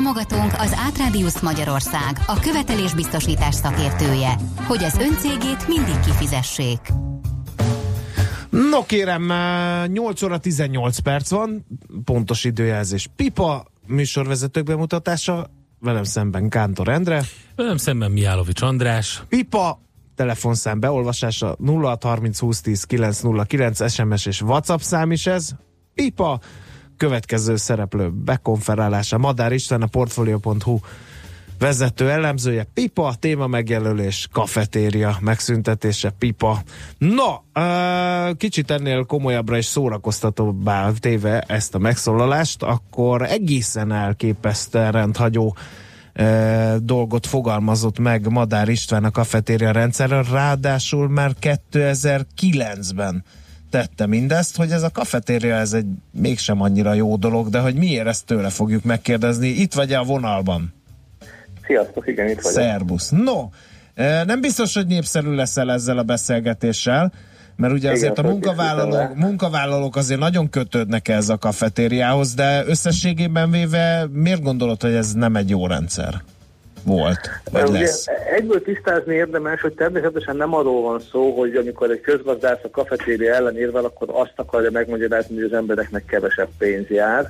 Támogatónk az Átrádiusz Magyarország, a követelésbiztosítás szakértője, hogy az öncégét mindig kifizessék. No kérem, 8 óra 18 perc van, pontos időjelzés. Pipa műsorvezetők bemutatása, velem szemben Kántor Endre. Velem szemben Miálovics András. Pipa telefonszám beolvasása 0630 2010 909 SMS és WhatsApp szám is ez. Pipa következő szereplő bekonferálása Madár István a Portfolio.hu vezető elemzője, pipa, téma megjelölés, kafetéria, megszüntetése, pipa. No, kicsit ennél komolyabbra és szórakoztatóbbá téve ezt a megszólalást, akkor egészen elképesztően rendhagyó dolgot fogalmazott meg Madár István a kafetéria rendszerről, ráadásul már 2009-ben tette mindezt, hogy ez a kafetéria ez egy mégsem annyira jó dolog, de hogy miért ezt tőle fogjuk megkérdezni. Itt vagy a vonalban? Sziasztok, igen, itt vagyok. Szerbusz. No, nem biztos, hogy népszerű leszel ezzel a beszélgetéssel, mert ugye azért igen, a munkavállalók, munkavállalók azért nagyon kötődnek ez a kafetériához, de összességében véve miért gondolod, hogy ez nem egy jó rendszer? Volt, vagy Ugye, lesz? Egyből tisztázni érdemes, hogy természetesen nem arról van szó, hogy amikor egy közgazdász a kafetéria ellen érvel, akkor azt akarja megmagyarázni, hogy az embereknek kevesebb pénz jár,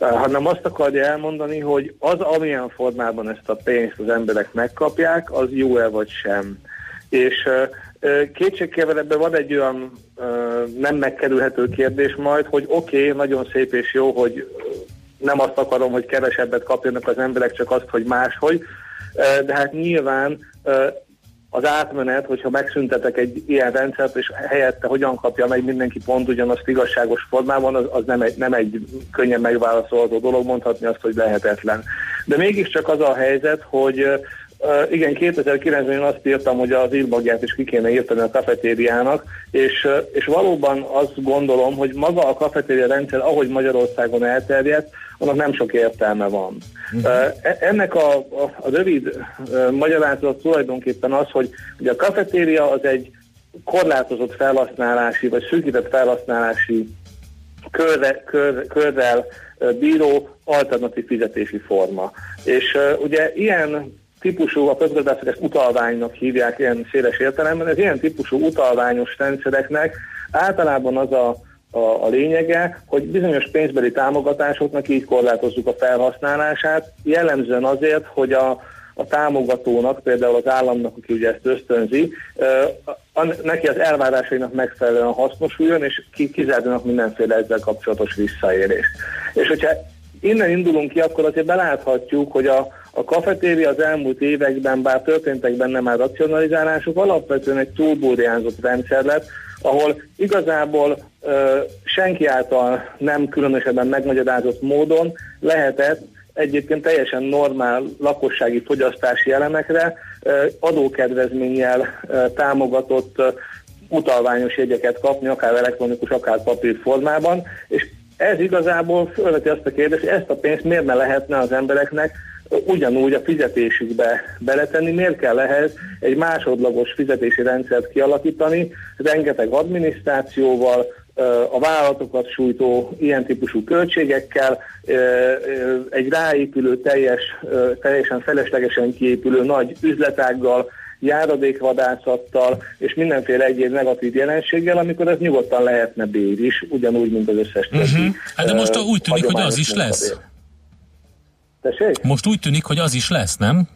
hanem azt akarja elmondani, hogy az, amilyen formában ezt a pénzt az emberek megkapják, az jó-e vagy sem. És kétségkívül ebben van egy olyan nem megkerülhető kérdés majd, hogy oké, okay, nagyon szép és jó, hogy nem azt akarom, hogy kevesebbet kapjanak az emberek, csak azt, hogy máshogy. De hát nyilván az átmenet, hogyha megszüntetek egy ilyen rendszert, és helyette hogyan kapja meg mindenki pont ugyanazt igazságos formában, az, az nem, egy, nem egy könnyen megválaszolható dolog, mondhatni azt, hogy lehetetlen. De mégiscsak az a helyzet, hogy Uh, igen, 2009-ben én azt írtam, hogy az írmagját is ki kéne írtani a kafetériának, és, és valóban azt gondolom, hogy maga a kafetéria rendszer, ahogy Magyarországon elterjedt, annak nem sok értelme van. Uh-huh. Ennek a, a, a rövid magyarázat tulajdonképpen az, hogy, hogy a kafetéria az egy korlátozott felhasználási, vagy szűkített felhasználási körre, kör, körrel bíró alternatív fizetési forma. És uh, ugye ilyen típusú, a közgazdászok ezt utalványnak hívják ilyen széles értelemben, ez ilyen típusú utalványos rendszereknek általában az a a, a lényege, hogy bizonyos pénzbeli támogatásoknak így korlátozzuk a felhasználását, jellemzően azért, hogy a, a támogatónak, például az államnak, aki ugye ezt ösztönzi, neki az elvárásainak megfelelően hasznosuljon, és kizárjanak mindenféle ezzel kapcsolatos visszaérést. És hogyha innen indulunk ki, akkor azért beláthatjuk, hogy a, a kafetéria az elmúlt években, bár történtek benne már racionalizálások, alapvetően egy túlbúrjánzott rendszer lett, ahol igazából ö, senki által nem különösebben megmagyarázott módon lehetett egyébként teljesen normál lakossági fogyasztási elemekre ö, adókedvezménnyel ö, támogatott ö, utalványos jegyeket kapni, akár elektronikus, akár papír formában, és ez igazából felveti azt a kérdést, ezt a pénzt miért ne lehetne az embereknek ugyanúgy a fizetésükbe beletenni, miért kell ehhez egy másodlagos fizetési rendszert kialakítani, rengeteg adminisztrációval, a vállalatokat sújtó ilyen típusú költségekkel, egy ráépülő, teljes, teljesen feleslegesen kiépülő nagy üzletággal, járadékvadászattal és mindenféle egyéb negatív jelenséggel, amikor ez nyugodtan lehetne bér is, ugyanúgy, mint az összes többi. Uh-huh. Hát de most úgy tűnik, hogy az is lesz. Tessék? Most úgy tűnik, hogy az is lesz, nem?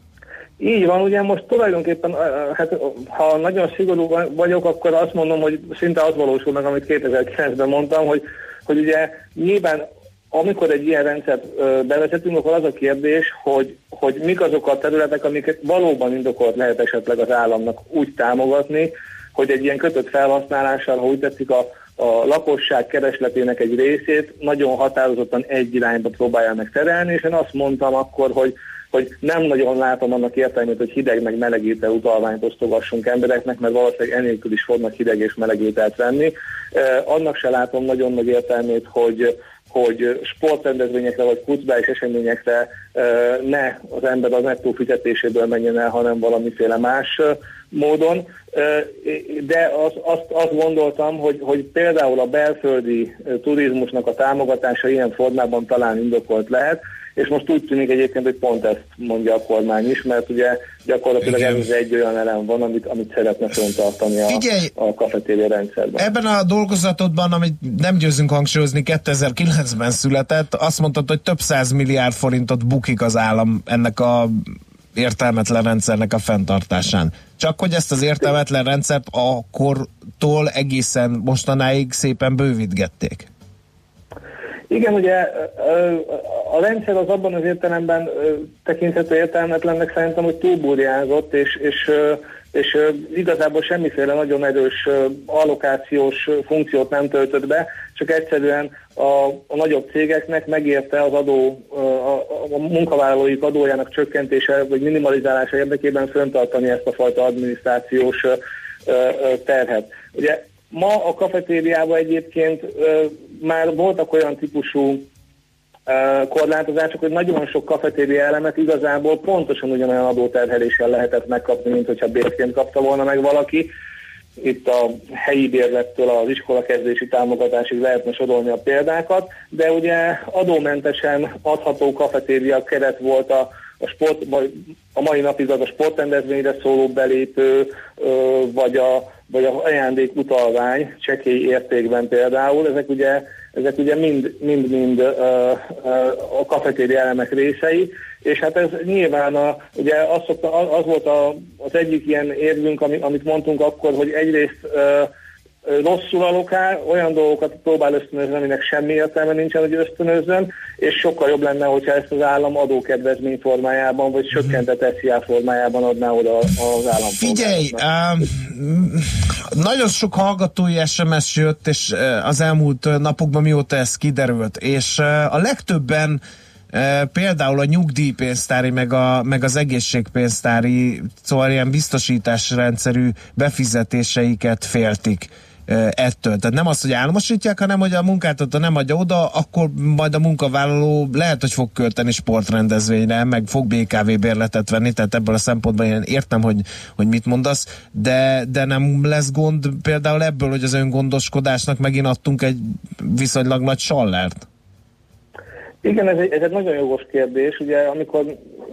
Így van, ugye most tulajdonképpen, hát ha nagyon szigorú vagyok, akkor azt mondom, hogy szinte az valósul meg, amit 2009-ben mondtam, hogy, hogy ugye nyilván amikor egy ilyen rendszert bevezetünk, akkor az a kérdés, hogy, hogy mik azok a területek, amiket valóban indokolt lehet esetleg az államnak úgy támogatni, hogy egy ilyen kötött felhasználással, ha úgy tetszik, a, a lakosság keresletének egy részét nagyon határozottan egy irányba próbálja meg terelni, és én azt mondtam akkor, hogy hogy nem nagyon látom annak értelmét, hogy hideg meg meleg étel utalványt osztogassunk embereknek, mert valószínűleg enélkül is fognak hideg és meleg ételt venni. Annak se látom nagyon nagy értelmét, hogy hogy sportrendezvényekre vagy kucbális eseményekre ne az ember az nettó fizetéséből menjen el, hanem valamiféle más módon. De azt, azt, azt gondoltam, hogy, hogy például a belföldi turizmusnak a támogatása ilyen formában talán indokolt lehet, és most úgy tűnik egyébként, hogy pont ezt mondja a kormány is, mert ugye gyakorlatilag Igen. ez egy olyan elem van, amit, amit szeretne föntartani a, Figyelj, a kafetéria rendszerben. Ebben a dolgozatodban, amit nem győzünk hangsúlyozni, 2009-ben született, azt mondtad, hogy több száz milliárd forintot bukik az állam ennek a értelmetlen rendszernek a fenntartásán. Csak hogy ezt az értelmetlen rendszert akkortól egészen mostanáig szépen bővítgették. Igen, ugye a rendszer az abban az értelemben tekinthető értelmetlennek szerintem, hogy túlburjázott, és, és, és igazából semmiféle nagyon erős allokációs funkciót nem töltött be, csak egyszerűen a, a nagyobb cégeknek megérte az adó, a, a munkavállalóik adójának csökkentése vagy minimalizálása érdekében föntartani ezt a fajta adminisztrációs terhet. Ugye ma a kafetériában egyébként már voltak olyan típusú korlátozások, hogy nagyon sok kafetéria elemet igazából pontosan ugyanolyan adóterheléssel lehetett megkapni, mint hogyha bérként kapta volna meg valaki. Itt a helyi bérlettől az iskolakezdési támogatásig lehetne sorolni a példákat, de ugye adómentesen adható kafetéria keret volt a, a sport, a mai napig az a sportrendezvényre szóló belépő, vagy a, vagy a ajándék utalvány csekély értékben például, ezek ugye ezek ugye mind-mind a kafetéri elemek részei, és hát ez nyilván a, ugye az, szokta, az volt a, az egyik ilyen érvünk, amit mondtunk akkor, hogy egyrészt uh, rosszul alokál, olyan dolgokat próbál ösztönözni, aminek semmi értelme nincsen, hogy ösztönözzön, és sokkal jobb lenne, hogyha ezt az állam adókedvezmény formájában, vagy sökkentett SZIA formájában adná oda az állam. Figyelj, um, nagyon sok hallgatói SMS jött, és az elmúlt napokban mióta ez kiderült, és a legtöbben például a nyugdíjpénztári, meg, a, meg az egészségpénztári, szóval ilyen biztosításrendszerű befizetéseiket féltik ettől. Tehát nem az, hogy álmosítják, hanem hogy a munkáltató nem adja oda, akkor majd a munkavállaló lehet, hogy fog költeni sportrendezvényre, meg fog BKV bérletet venni, tehát ebből a szempontból én értem, hogy, hogy mit mondasz, de, de nem lesz gond például ebből, hogy az öngondoskodásnak megint adtunk egy viszonylag nagy sallert. Igen, ez egy, ez egy nagyon jogos kérdés. Ugye amikor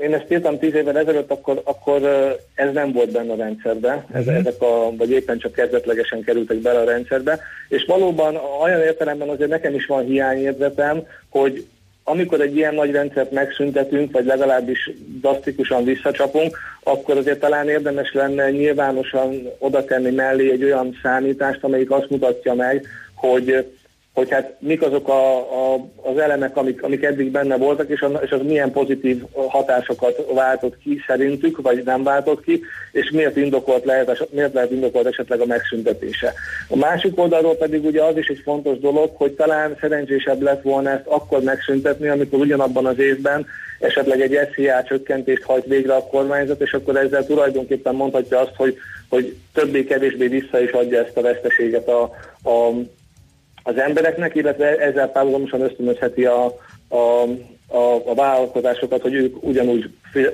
én ezt írtam tíz évvel ezelőtt, akkor, akkor ez nem volt benne a rendszerbe, ez, uh-huh. ezek a, vagy éppen csak kezdetlegesen kerültek bele a rendszerbe, és valóban olyan értelemben azért nekem is van hiányérzetem, hogy amikor egy ilyen nagy rendszert megszüntetünk, vagy legalábbis drasztikusan visszacsapunk, akkor azért talán érdemes lenne nyilvánosan oda tenni mellé egy olyan számítást, amelyik azt mutatja meg, hogy hogy hát mik azok a, a, az elemek, amik, amik eddig benne voltak, és, a, és az milyen pozitív hatásokat váltott ki szerintük, vagy nem váltott ki, és miért indokolt lehet, miért lehet indokolt esetleg a megszüntetése. A másik oldalról pedig ugye az is egy fontos dolog, hogy talán szerencsésebb lett volna ezt akkor megszüntetni, amikor ugyanabban az évben esetleg egy SZIA csökkentést hajt végre a kormányzat, és akkor ezzel tulajdonképpen mondhatja azt, hogy, hogy többé-kevésbé vissza is adja ezt a veszteséget a, a az embereknek, illetve ezzel párhuzamosan ösztönözheti a, a, a, a vállalkozásokat, hogy ők ugyanúgy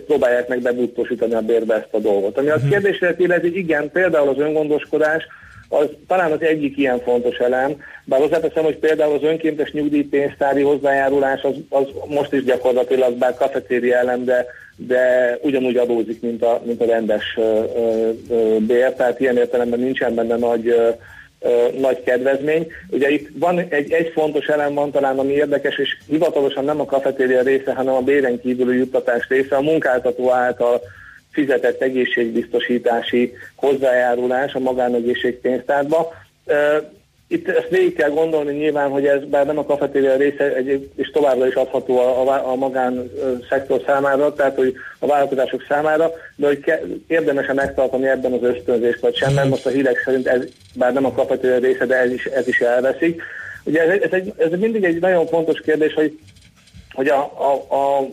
próbálják meg bebuttosítani a bérbe ezt a dolgot. Ami az mhm. kérdésre illeti, igen, például az öngondoskodás, az talán az egyik ilyen fontos elem, bár hozzáteszem, hogy például az önkéntes nyugdíjpénztári hozzájárulás az, az most is gyakorlatilag, bár kafetéri elem, de, de ugyanúgy adózik, mint a, mint a rendes ö, ö, bér, tehát ilyen értelemben nincsen benne nagy ö, nagy kedvezmény. Ugye itt van egy, egy fontos elem van talán, ami érdekes, és hivatalosan nem a kafetéria része, hanem a béren kívüli juttatás része, a munkáltató által fizetett egészségbiztosítási hozzájárulás a magánegészségpénztárba. Itt ezt végig kell gondolni nyilván, hogy ez bár nem a kafetéria része, egy, és továbbra is adható a, a, a magán szektor számára, tehát hogy a vállalkozások számára, de hogy ke, érdemes-e megtartani ebben az ösztönzést, vagy sem, mert most a hírek szerint ez bár nem a kafetéria része, de ez is, ez is elveszik. Ugye ez, ez, egy, ez mindig egy nagyon fontos kérdés, hogy, hogy a, a, a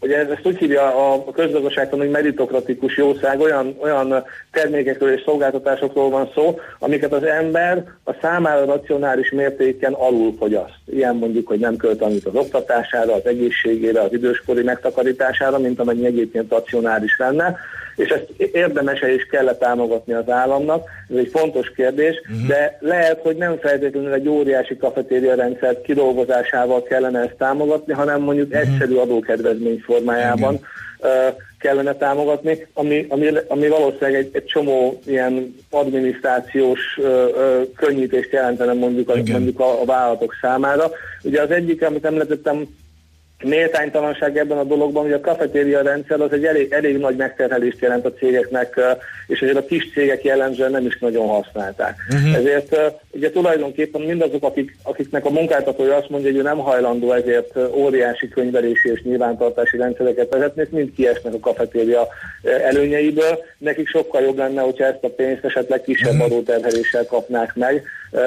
hogy ez, ezt úgy hívja a közgazdaságtan, hogy meritokratikus jószág, olyan, olyan termékekről és szolgáltatásokról van szó, amiket az ember a számára racionális mértéken alul fogyaszt. Ilyen mondjuk, hogy nem költ annyit az oktatására, az egészségére, az időskori megtakarítására, mint amennyi egyébként racionális lenne és ezt érdemes is kellett támogatni az államnak, ez egy fontos kérdés, uh-huh. de lehet, hogy nem feltétlenül egy óriási kafetéria rendszer kidolgozásával kellene ezt támogatni, hanem mondjuk uh-huh. egyszerű adókedvezmény formájában uh, kellene támogatni, ami, ami, ami valószínűleg egy, egy csomó ilyen adminisztrációs uh, uh, könnyítést jelentene mondjuk, a, mondjuk a, a vállalatok számára. Ugye az egyik, amit említettem, méltánytalanság ebben a dologban, hogy a kafetéria rendszer az egy elég, elég nagy megterhelést jelent a cégeknek, és ezért a kis cégek jellemzően nem is nagyon használták. Uh-huh. Ezért ugye tulajdonképpen mindazok, akik, akiknek a munkáltatója azt mondja, hogy ő nem hajlandó ezért óriási könyvelési és nyilvántartási rendszereket vezetni, mind kiesnek a kafetéria előnyeiből. Nekik sokkal jobb lenne, hogyha ezt a pénzt esetleg kisebb uh-huh. adóterheléssel kapnák meg,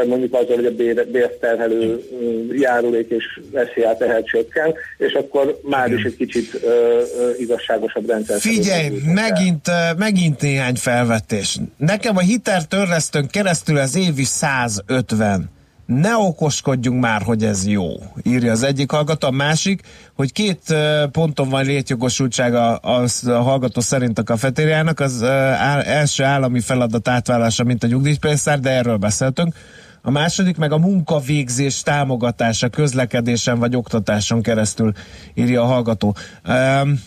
mondjuk azzal, hogy a bér, bérterhelő járulék és SZIA tehet csökken, és akkor már is egy kicsit uh, uh, igazságosabb rendszer. Figyelj, megint, megint néhány felvetés. Nekem a hiteltörlesztőn keresztül az évi 150 ne okoskodjunk már, hogy ez jó, írja az egyik hallgató. A másik, hogy két ponton van létjogosultsága a, a hallgató szerint a kafetériának, az első állami feladat átválása, mint a nyugdíjpénztár, de erről beszéltünk. A második meg a munkavégzés támogatása közlekedésen vagy oktatáson keresztül, írja a hallgató. Um,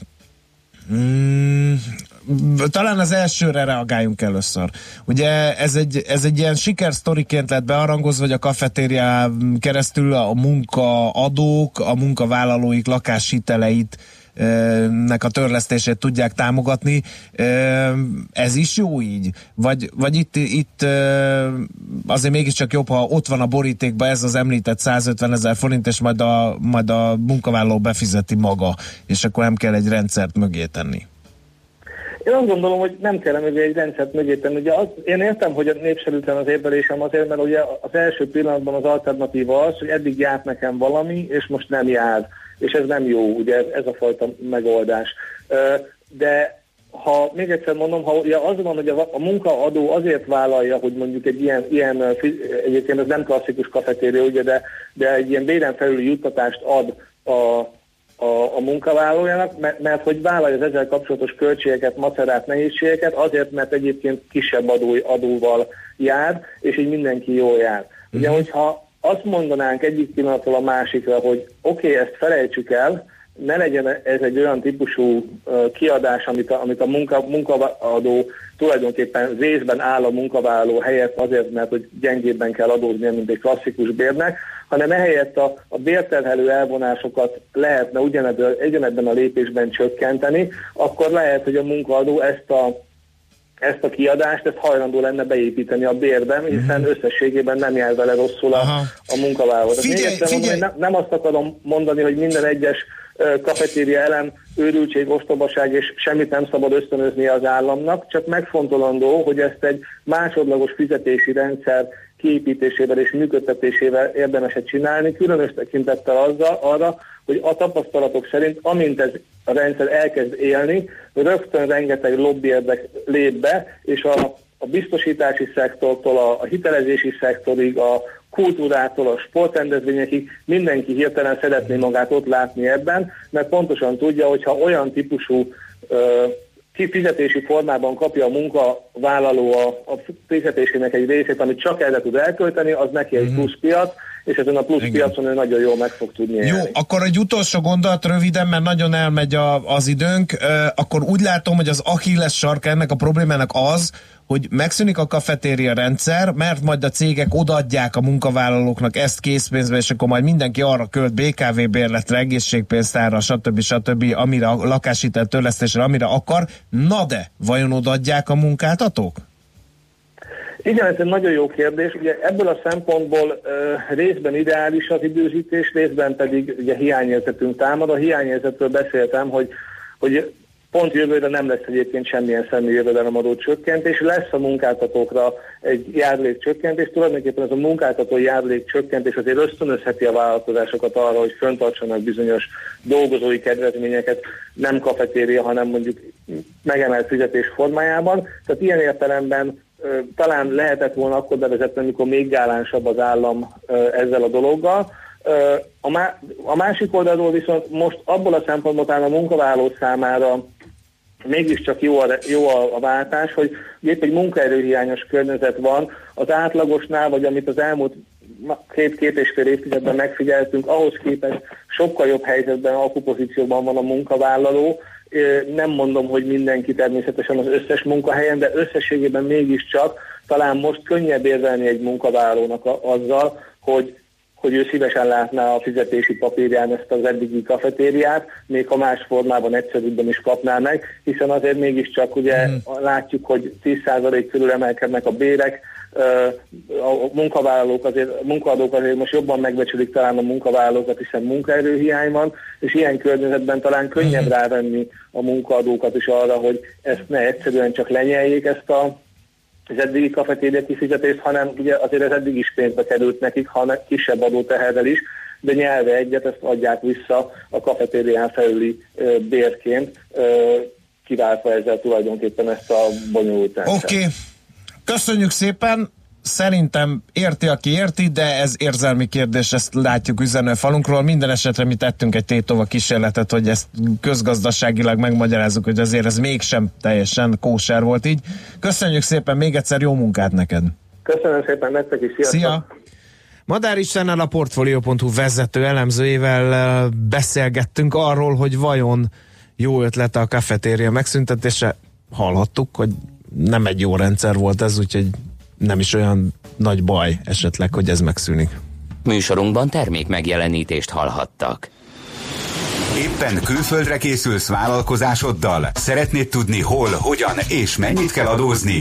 talán az elsőre reagáljunk először. Ugye ez egy, ez egy ilyen sikersztoriként lett bearangozva, hogy a kafetéria keresztül a munkaadók, a munkavállalóik lakáshiteleit nek a törlesztését tudják támogatni. Ez is jó így? Vagy, vagy itt, itt azért mégiscsak jobb, ha ott van a borítékban ez az említett 150 ezer forint, és majd a, majd a munkavállaló befizeti maga, és akkor nem kell egy rendszert mögé tenni. Én azt gondolom, hogy nem kell mögé egy rendszert mögé. Ugye az, én értem, hogy népszerűtlen az érvelésem azért, mert ugye az első pillanatban az alternatíva az, hogy eddig járt nekem valami, és most nem jár és ez nem jó, ugye ez a fajta megoldás. De ha még egyszer mondom, ha ugye az van, hogy a, a munkaadó azért vállalja, hogy mondjuk egy ilyen, ilyen egyébként ez nem klasszikus kafetéria, ugye, de, de egy ilyen béren felüli juttatást ad a, a, a munkavállalójának, mert, mert hogy vállalja az ezzel kapcsolatos költségeket, macerát, nehézségeket, azért, mert egyébként kisebb adó, adóval jár, és így mindenki jól jár. Ugye, mhm. hogyha azt mondanánk egyik pillanatról a másikra, hogy oké, okay, ezt felejtsük el, ne legyen ez egy olyan típusú kiadás, amit a, amit a munka, munkaadó tulajdonképpen részben áll a munkavállaló helyett azért, mert hogy gyengébben kell adózni, mint egy klasszikus bérnek, hanem ehelyett a, a bérterhelő elvonásokat lehetne ugyanebben, ugyanebben a lépésben csökkenteni, akkor lehet, hogy a munkaadó ezt a ezt a kiadást, ezt hajlandó lenne beépíteni a bérben, hiszen mm-hmm. összességében nem jár vele rosszul a, a munkavállaló. Figyelj, figyelj. Mondani, nem, nem azt akarom mondani, hogy minden egyes kafetéria elem őrültség, ostobaság, és semmit nem szabad ösztönözni az államnak, csak megfontolandó, hogy ezt egy másodlagos fizetési rendszer kiépítésével és működtetésével érdemeset csinálni, különös tekintettel azzal, arra, hogy a tapasztalatok szerint, amint ez a rendszer elkezd élni, rögtön rengeteg lobbyérdek lép be, és a, a biztosítási szektortól, a, a hitelezési szektorig, a kultúrától, a sportrendezvényekig mindenki hirtelen szeretné magát ott látni ebben, mert pontosan tudja, hogy ha olyan típusú ö, kifizetési formában kapja a munkavállaló a, a fizetésének egy részét, amit csak erre tud elkölteni, az neki egy mhm. plusz piac, és ezen a plusz Igen. piacon ő nagyon jól meg fog tudni élni. Jó, akkor egy utolsó gondolat röviden, mert nagyon elmegy a, az időnk, akkor úgy látom, hogy az Achilles sarka ennek a problémának az, hogy megszűnik a kafetéria rendszer, mert majd a cégek odaadják a munkavállalóknak ezt készpénzbe, és akkor majd mindenki arra költ BKV bérletre, egészségpénztárra, stb. stb., amire a törlesztésre, amire akar. Na de, vajon odaadják a munkáltatók? Igen, ez egy nagyon jó kérdés. Ugye ebből a szempontból uh, részben ideális az időzítés, részben pedig ugye hiányérzetünk támad. A hiányérzetről beszéltem, hogy, hogy Pont jövőre nem lesz egyébként semmilyen személyi jövedelemadó csökkentés, lesz a munkáltatókra egy járulék csökkentés, tulajdonképpen ez a munkáltató járulék csökkentés azért ösztönözheti a vállalkozásokat arra, hogy föntartsanak bizonyos dolgozói kedvezményeket, nem kafetéria, hanem mondjuk megemelt fizetés formájában. Tehát ilyen értelemben talán lehetett volna akkor bevezetni, amikor még gálánsabb az állam ezzel a dologgal. A másik oldalról viszont most abból a szempontból talán a munkavállaló számára mégiscsak jó a, jó a, a váltás, hogy épp egy munkaerőhiányos környezet van, az átlagosnál, vagy amit az elmúlt két-két és fél évtizedben megfigyeltünk, ahhoz képest sokkal jobb helyzetben, alkupozícióban van a munkavállaló. Nem mondom, hogy mindenki természetesen az összes munkahelyen, de összességében mégiscsak talán most könnyebb érvelni egy munkavállalónak azzal, hogy hogy ő szívesen látná a fizetési papírján ezt az eddigi kafetériát, még ha más formában egyszerűbben is kapná meg, hiszen azért mégiscsak ugye mm. látjuk, hogy 10% körül emelkednek a bérek, a munkavállalók azért, a munkadók azért most jobban megbecsülik talán a munkavállalókat, hiszen munkaerőhiány van, és ilyen környezetben talán könnyebb mm. rávenni a munkadókat is arra, hogy ezt ne egyszerűen csak lenyeljék ezt a az eddigi kafetéria kifizetést, hanem ugye azért ez eddig is pénzbe került nekik, ha kisebb adóteherrel is, de nyelve egyet, ezt adják vissza a kafetérián felüli ö, bérként, ö, kiváltva ezzel tulajdonképpen ezt a bonyolult Oké, okay. köszönjük szépen! Szerintem érti, aki érti, de ez érzelmi kérdés, ezt látjuk üzenő falunkról. Minden esetre mi tettünk egy tétova kísérletet, hogy ezt közgazdaságilag megmagyarázzuk, hogy azért ez mégsem teljesen kóser volt így. Köszönjük szépen, még egyszer jó munkát neked! Köszönöm szépen nektek is, sziasztok! Szia! Madár Istennel a Portfolio.hu vezető elemzőjével beszélgettünk arról, hogy vajon jó ötlet a kafetéria megszüntetése. Hallhattuk, hogy nem egy jó rendszer volt ez, úgyhogy nem is olyan nagy baj esetleg, hogy ez megszűnik. Műsorunkban termék megjelenítést hallhattak. Éppen külföldre készülsz vállalkozásoddal? Szeretnéd tudni hol, hogyan és mennyit kell adózni?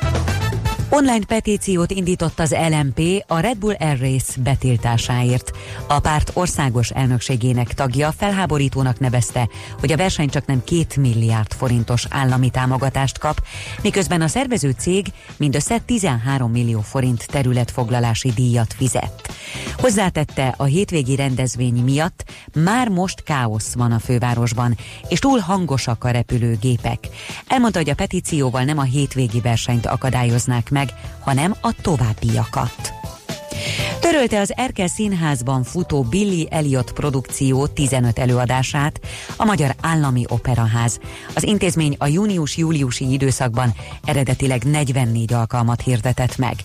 Online petíciót indított az LMP a Red Bull Air Race betiltásáért. A párt országos elnökségének tagja felháborítónak nevezte, hogy a verseny csak nem két milliárd forintos állami támogatást kap, miközben a szervező cég mindössze 13 millió forint területfoglalási díjat fizet. Hozzátette, a hétvégi rendezvény miatt már most káosz van a fővárosban, és túl hangosak a repülőgépek. Elmondta, hogy a petícióval nem a hétvégi versenyt akadályoznák meg, meg, hanem a továbbiakat. Törölte az Erkel Színházban futó Billy Elliot produkció 15 előadását a Magyar Állami Operaház. Az intézmény a június-júliusi időszakban eredetileg 44 alkalmat hirdetett meg.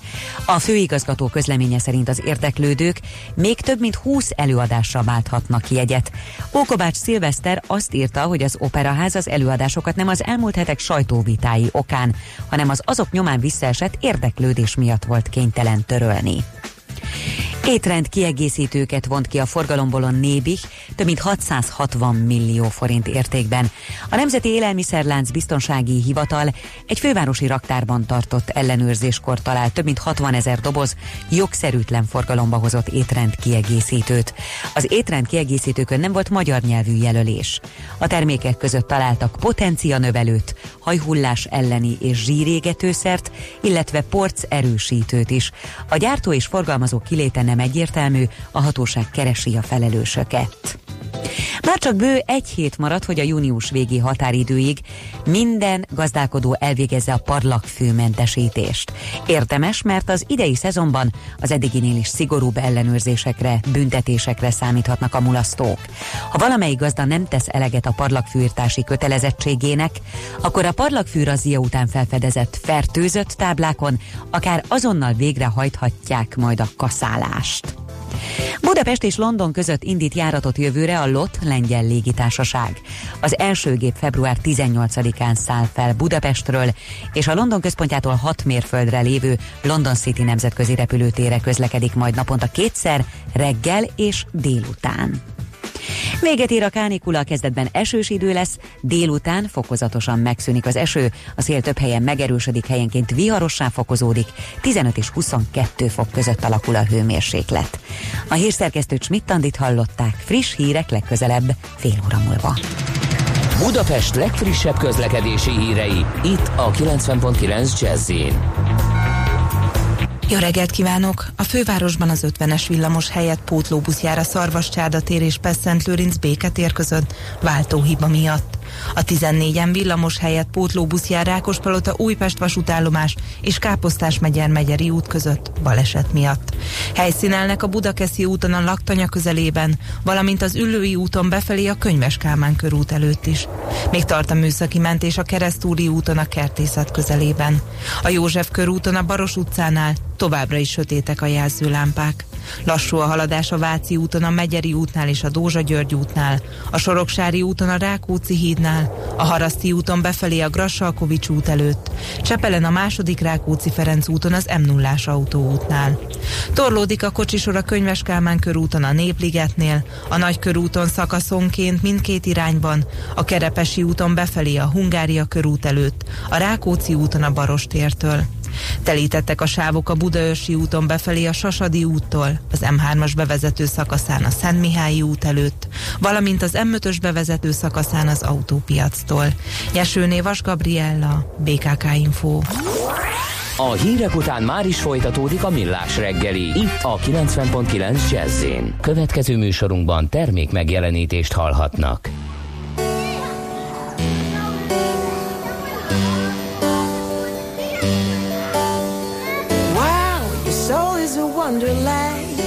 A főigazgató közleménye szerint az érdeklődők még több mint 20 előadásra válthatnak jegyet. Ókobács Szilveszter azt írta, hogy az Operaház az előadásokat nem az elmúlt hetek sajtóvitái okán, hanem az azok nyomán visszaesett érdeklődés miatt volt kénytelen törölni. Étrend kiegészítőket vont ki a forgalomból a Nébih több mint 660 millió forint értékben. A Nemzeti Élelmiszerlánc Biztonsági Hivatal egy fővárosi raktárban tartott ellenőrzéskor talált több mint 60 ezer doboz jogszerűtlen forgalomba hozott étrend kiegészítőt. Az étrend kiegészítőkön nem volt magyar nyelvű jelölés. A termékek között találtak potencia növelőt, hajhullás elleni és zsírégetőszert, illetve porc erősítőt is. A gyártó és forgalmazó kiléte nem egyértelmű, a hatóság keresi a felelősöket. Már csak bő egy hét maradt, hogy a június végi határidőig minden gazdálkodó elvégezze a parlagfőmentesítést. Érdemes, mert az idei szezonban az eddiginél is szigorúbb ellenőrzésekre, büntetésekre számíthatnak a mulasztók. Ha valamelyik gazda nem tesz eleget a parlagfűrtási kötelezettségének, akkor a parlagfűrazia után felfedezett fertőzött táblákon akár azonnal végrehajthatják majd a kaszálást. Budapest és London között indít járatot jövőre a LOT lengyel légitársaság. Az első gép február 18-án száll fel Budapestről, és a London központjától 6 mérföldre lévő London City nemzetközi repülőtére közlekedik majd naponta kétszer, reggel és délután. Véget ér a kánikula, kezdetben esős idő lesz, délután fokozatosan megszűnik az eső, a szél több helyen megerősödik, helyenként viharossá fokozódik, 15 és 22 fok között alakul a hőmérséklet. A hírszerkesztő Csmittandit hallották, friss hírek legközelebb, fél óra múlva. Budapest legfrissebb közlekedési hírei, itt a 90.9 jazz jó reggelt kívánok! A fővárosban az 50-es villamos helyett pótlóbusz jár a Szarvascsárda tér és Pesszent Lőrinc béketér között váltóhiba miatt. A 14-en villamos helyett pótlóbusz jár Rákospalota Újpest vasútállomás és Káposztás megyer megyeri út között baleset miatt. Helyszínelnek a Budakeszi úton a Laktanya közelében, valamint az Üllői úton befelé a Könyves Kálmán körút előtt is. Még tart a műszaki mentés a Keresztúri úton a Kertészet közelében. A József körúton a Baros utcánál továbbra is sötétek a jelzőlámpák. Lassú a haladás a Váci úton, a Megyeri útnál és a Dózsa György útnál, a Soroksári úton a Rákóczi hídnál, a Haraszti úton befelé a Grassalkovics út előtt, Csepelen a második Rákóczi Ferenc úton az m 0 autóútnál. Torlódik a kocsisor a Könyves körúton a Népligetnél, a Nagykörúton szakaszonként mindkét irányban, a Kerepesi úton befelé a Hungária körút előtt, a Rákóczi úton a Barostértől. Telítettek a sávok a Budaörsi úton befelé a Sasadi úttól, az M3-as bevezető szakaszán a Szent Mihályi út előtt, valamint az M5-ös bevezető szakaszán az autópiactól. Nyesőné Vas Gabriella, BKK Info. A hírek után már is folytatódik a millás reggeli. Itt a 90.9 jazz Következő műsorunkban termék megjelenítést hallhatnak. Wonderland.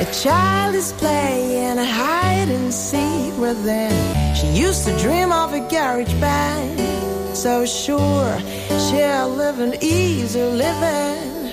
A child is playing a hide and seek with them. She used to dream of a garage band. So sure, she'll live an easy living.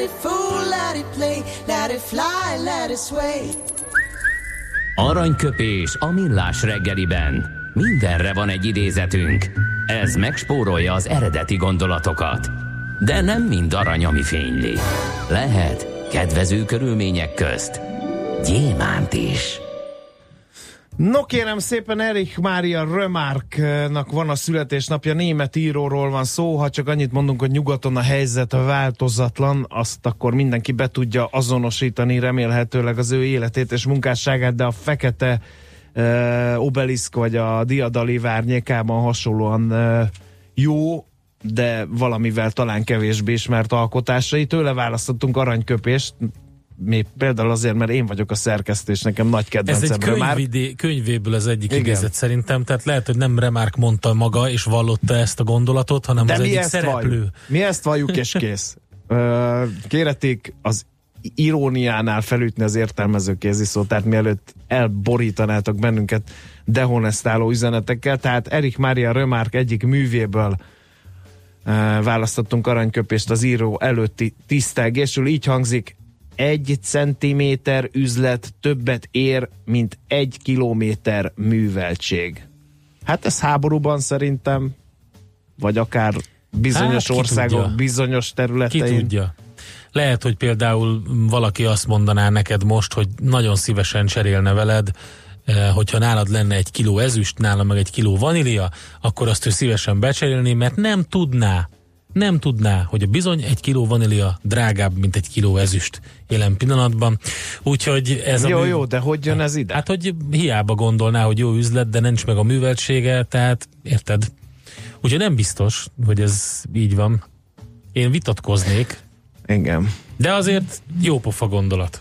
Let it fool, let it play, let it fly, let it sway. Aranyköpés a millás reggeliben. Mindenre van egy idézetünk. Ez megspórolja az eredeti gondolatokat. De nem mind arany, ami fényli. Lehet kedvező körülmények közt gyémánt is. No kérem szépen, Erich Mária Römárknak van a születésnapja, német íróról van szó, ha csak annyit mondunk, hogy nyugaton a helyzet változatlan, azt akkor mindenki be tudja azonosítani remélhetőleg az ő életét és munkásságát, de a fekete uh, obeliszk vagy a diadali várnyékában hasonlóan uh, jó, de valamivel talán kevésbé ismert alkotásai. Tőle választottunk aranyköpést, még például azért, mert én vagyok a szerkesztés, nekem nagy kedvencem. Ez egy könyvidé, könyvéből az egyik Igen. idézet szerintem, tehát lehet, hogy nem Remark mondta maga és vallotta ezt a gondolatot, hanem De az egyik szereplő. Valljuk. Mi ezt valljuk és kész. Kéreték az iróniánál felütni az értelmező kéziszót, tehát mielőtt elborítanátok bennünket dehonestáló üzenetekkel, tehát Erik Mária Remark egyik művéből választottunk aranyköpést az író előtti tisztelgésül, így hangzik egy centiméter üzlet többet ér, mint egy kilométer műveltség. Hát ez háborúban szerintem, vagy akár bizonyos hát, országok, tudja. bizonyos területein. Ki tudja. Lehet, hogy például valaki azt mondaná neked most, hogy nagyon szívesen cserélne veled, eh, hogyha nálad lenne egy kiló ezüst, nála meg egy kiló vanília, akkor azt ő szívesen becserélni, mert nem tudná, nem tudná, hogy a bizony egy kiló vanília drágább, mint egy kiló ezüst jelen pillanatban. Úgyhogy ez jó, a mű... jó, de hogy jön ez ide? Hát, hogy hiába gondolná, hogy jó üzlet, de nincs meg a műveltsége, tehát érted? Úgyhogy nem biztos, hogy ez így van. Én vitatkoznék. Igen. De azért jó pofa gondolat.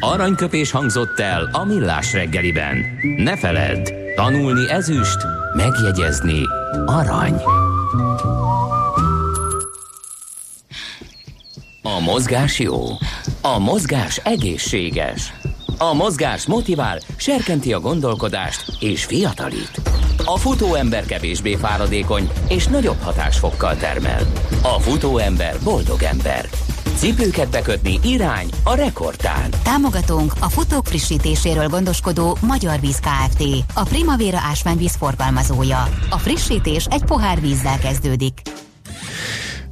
Aranyköpés hangzott el a millás reggeliben. Ne feledd, tanulni ezüst, megjegyezni arany. A mozgás jó. A mozgás egészséges. A mozgás motivál, serkenti a gondolkodást és fiatalít. A futóember kevésbé fáradékony és nagyobb hatásfokkal termel. A futóember boldog ember. Cipőket bekötni irány a rekordtán. Támogatónk a futók frissítéséről gondoskodó Magyar Víz Kft. A Primavera ásványvíz forgalmazója. A frissítés egy pohár vízzel kezdődik.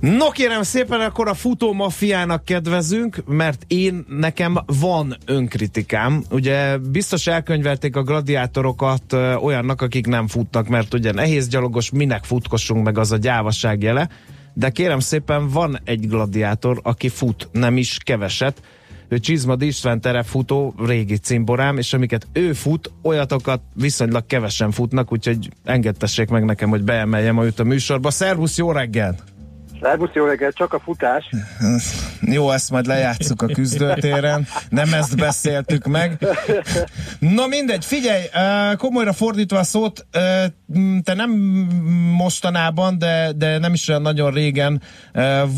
No kérem szépen, akkor a futó mafiának kedvezünk, mert én, nekem van önkritikám. Ugye biztos elkönyvelték a gladiátorokat ö, olyannak, akik nem futnak, mert ugye nehéz gyalogos, minek futkossunk meg, az a gyávaság jele. De kérem szépen, van egy gladiátor, aki fut, nem is keveset. Ő Csizmad István terepfutó, régi cimborám, és amiket ő fut, olyatokat viszonylag kevesen futnak, úgyhogy engedtessék meg nekem, hogy beemeljem a őt a műsorba. Szervusz, jó reggel! Szervusz, jó reggelt, csak a futás. Jó, ezt majd lejátszuk a küzdőtéren, nem ezt beszéltük meg. Na mindegy, figyelj, komolyra fordítva a szót, te nem mostanában, de, de nem is olyan nagyon régen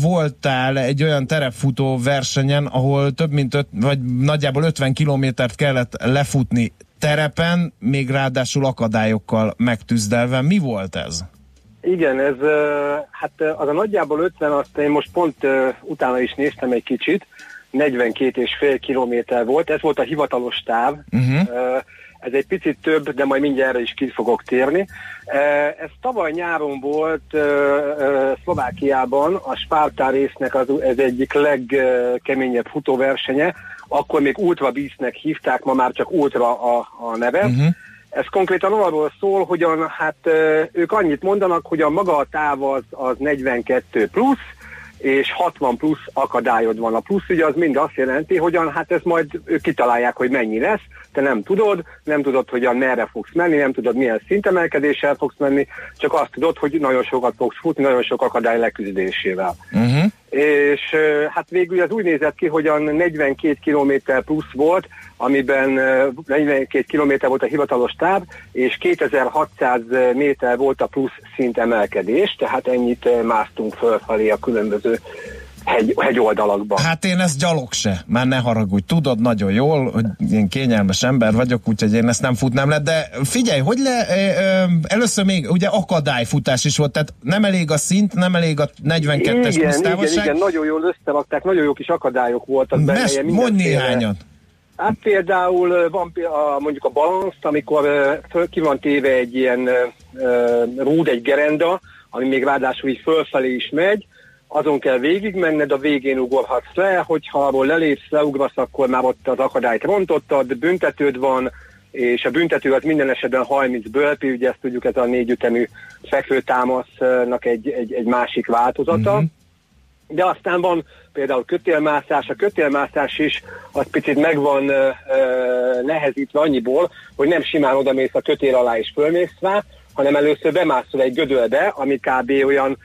voltál egy olyan terepfutó versenyen, ahol több mint öt, vagy nagyjából 50 kilométert kellett lefutni terepen, még ráadásul akadályokkal megtüzdelve. Mi volt ez? Igen, ez hát az a nagyjából 50, azt én most pont utána is néztem egy kicsit, 42 és fél kilométer volt, ez volt a hivatalos táv, uh-huh. ez egy picit több, de majd mindjárt erre is ki fogok térni. Ez tavaly nyáron volt Szlovákiában, a Spártár résznek az, ez egyik legkeményebb futóversenye, akkor még Ultra Beastnek hívták, ma már csak Ultra a, a neve. Uh-huh ez konkrétan arról szól, hogy a, hát ők annyit mondanak, hogy a maga a táv az, az 42 plusz, és 60 plusz akadályod van. A plusz ugye az mind azt jelenti, hogy hát ezt majd ők kitalálják, hogy mennyi lesz, te nem tudod, nem tudod, hogy a merre fogsz menni, nem tudod, milyen szintemelkedéssel fogsz menni, csak azt tudod, hogy nagyon sokat fogsz futni, nagyon sok akadály leküzdésével. Uh-huh. És hát végül az úgy nézett ki, hogy a 42 km plusz volt, amiben 42 km volt a hivatalos táv, és 2600 méter volt a plusz szint emelkedés, tehát ennyit másztunk fölfelé a különböző hegy, hegyoldalakban. Hát én ezt gyalog se, már ne haragudj, tudod nagyon jól, hogy én kényelmes ember vagyok, úgyhogy én ezt nem futnám le, de figyelj, hogy le, először még ugye akadályfutás is volt, tehát nem elég a szint, nem elég a 42-es igen, igen, igen, nagyon jól összerakták, nagyon jó kis akadályok voltak benne. Mes, mondj néhányat. Hát például van a, mondjuk a balanszt, amikor föl, ki van téve egy ilyen rúd, egy gerenda, ami még ráadásul így fölfelé is megy, azon kell végigmenned, a végén ugorhatsz le, hogyha arról lelépsz, leugrasz, akkor már ott az akadályt rontottad, büntetőd van, és a büntető az minden esetben 30 bölpi, ugye ezt tudjuk, ez a négyütemű fekvőtámasznak egy, egy, egy másik változata. Mm-hmm. De aztán van például kötélmászás, a kötélmászás is az picit meg van ö, ö, nehezítve annyiból, hogy nem simán odamész a kötél alá és fölmész rá, hanem először bemászol egy gödölbe, ami kb. olyan